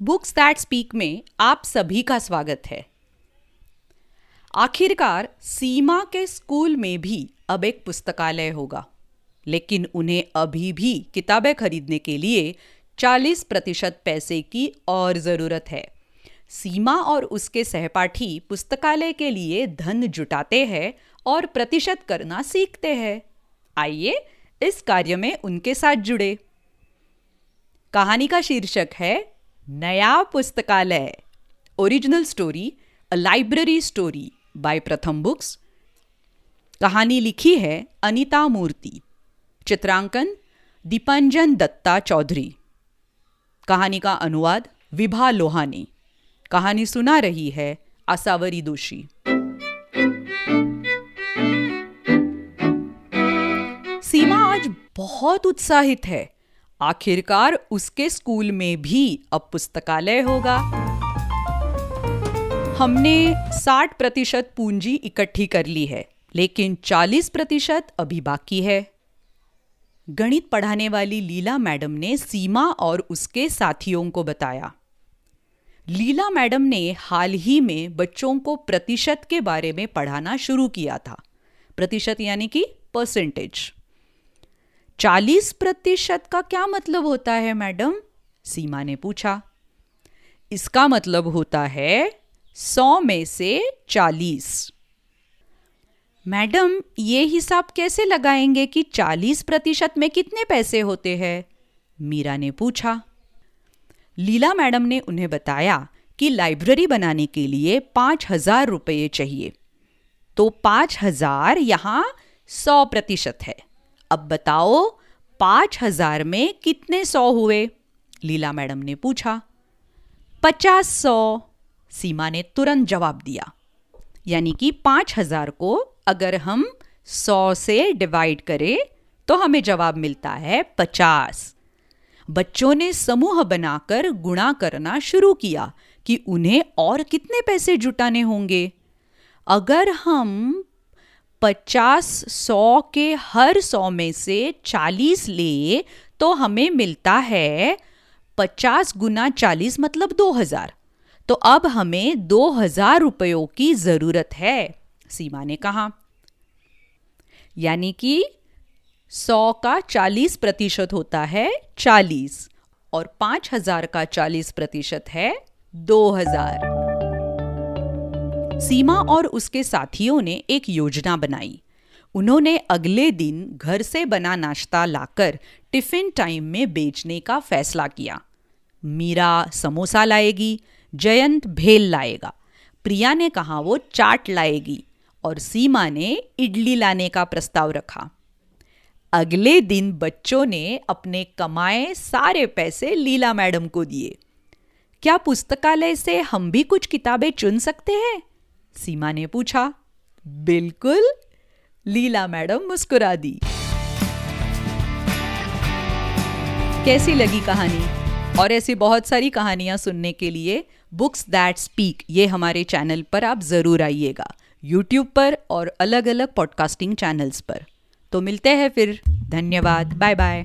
books that speak में आप सभी का स्वागत है। आखिरकार सीमा के स्कूल में भी अब एक पुस्तकालय होगा, लेकिन उन्हें अभी भी किताबें खरीदने के लिए 40 प्रतिशत पैसे की और ज़रूरत है। सीमा और उसके सहपाठी पुस्तकालय के लिए धन जुटाते हैं और प्रतिशत करना सीखते हैं। आइए इस कार्य में उनके साथ जुड़े। कहानी का शीर्षक है नया पुस्तकालय original story a library story by Pratham books कहानी लिखी है अनीता मूर्ति। चित्रांकन दीपांजन दत्ता चौधरी। कहानी का अनुवाद विभा लोहानी। कहानी सुना रही है आसावरी दोषी। सीमा आज बहुत उत्साहित है। आखिरकार उसके स्कूल में भी अब पुस्तकालय होगा। हमने 60 प्रतिशत पूंजी इकट्ठी कर ली है, लेकिन 40 प्रतिशत अभी बाकी है। गणित पढ़ाने वाली लीला मैडम ने सीमा और उसके साथियों को बताया। लीला मैडम ने हाल ही में बच्चों को प्रतिशत के बारे में पढ़ाना शुरू किया था। प्रतिशत यानी कि परसेंटेज चालीस प्रतिशत का क्या मतलब होता है, मैडम? सीमा ने पूछा। इसका मतलब होता है सौ में से चालीस। मैडम, ये हिसाब कैसे लगाएँगे कि चालीस प्रतिशत में कितने पैसे होते हैं? मीरा ने पूछा। लीला मैडम ने उन्हें बताया कि लाइब्रेरी बनाने के लिए पाँच हज़ार रुपये चाहिए। तो पाँच हज़ार यहाँ सौ प्रतिशत है। अब बताओ, पाँच हज़ार में कितने सौ हुए? लीला मैडम ने पूछा। पचास सौ। सीमा ने तुरंत जवाब दिया। यानी कि पाँच हज़ार को अगर हम सौ से डिवाइड करें तो हमें जवाब मिलता है पचास। बच्चों ने समूह बनाकर गुणा करना शुरू किया कि उन्हें और कितने पैसे जुटाने होंगे। अगर हम पचास सौ के हर सौ में से चालीस ले तो हमें मिलता है पचास गुना चालीस मतलब दो हज़ार। तो अब हमें दो हज़ार रुपयों की ज़रूरत है। सीमा ने कहा। यानी कि सौ का चालीस प्रतिशत होता है चालीस और पाँच हज़ार का चालीस प्रतिशत है दो हज़ार। सीमा और उसके साथियों ने एक योजना बनाई। उन्होंने अगले दिन घर से बना नाश्ता लाकर टिफ़िन टाइम में बेचने का फैसला किया। मीरा समोसा लाएगी, जयंत भेल लाएगा। प्रिया ने कहा, वो चाट लाएगी। और सीमा ने इडली लाने का प्रस्ताव रखा। अगले दिन बच्चों ने अपने कमाए सारे पैसे लीला मैडम को दिए। क्या पुस्तकालय से हम भी कुछ किताबें चुन सकते हैं? सीमा ने पूछा, बिल्कुल? लीला मैडम मुस्कुरा दी। कैसी लगी कहानी? और ऐसी बहुत सारी कहानियाँ सुनने के लिए बुक्स दैट स्पीक ये हमारे चैनल पर आप ज़रूर आइएगा। यूट्यूब पर और अलग अलग पॉडकास्टिंग चैनल्स पर। तो मिलते हैं फिर। धन्यवाद। Bye bye